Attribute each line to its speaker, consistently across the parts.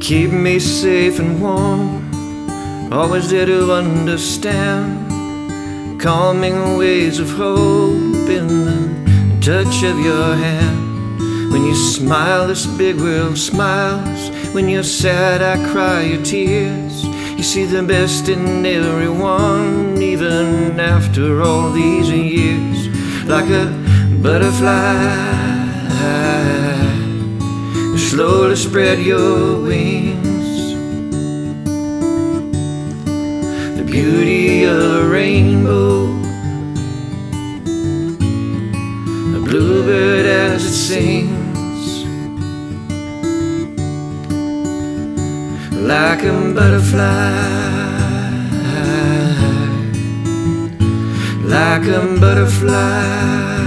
Speaker 1: keep me safe and warm. Always there to understand. Calming waves of hope in the touch of your hand. When you smile, this big world smiles. When you're sad, I cry your tears. You see the best in everyone, even after all these years. Like a butterfly, slowly spread your wings. The beauty of a rainbow, a bluebird as it sings. like a butterfly, like a butterfly.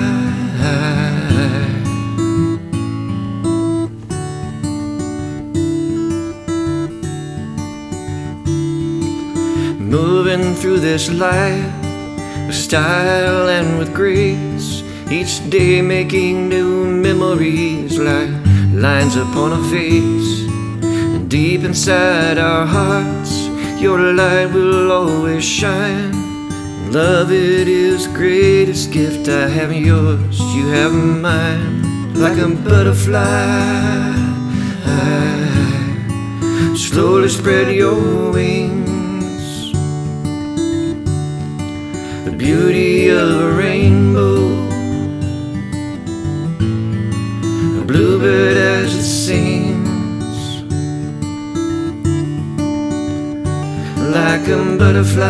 Speaker 1: Moving through this life with style and with grace, each day making new memories like lines upon a face. And Deep inside our hearts, your light will always shine. Love, it is greatest gift I have yours, you have mine. Like a butterfly, slowly spread your wings. Beauty of a rainbow, a bluebird as it sings. like a butterfly,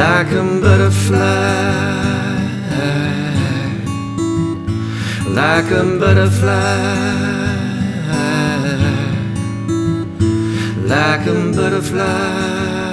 Speaker 1: like a butterfly, like a butterfly, like a butterfly.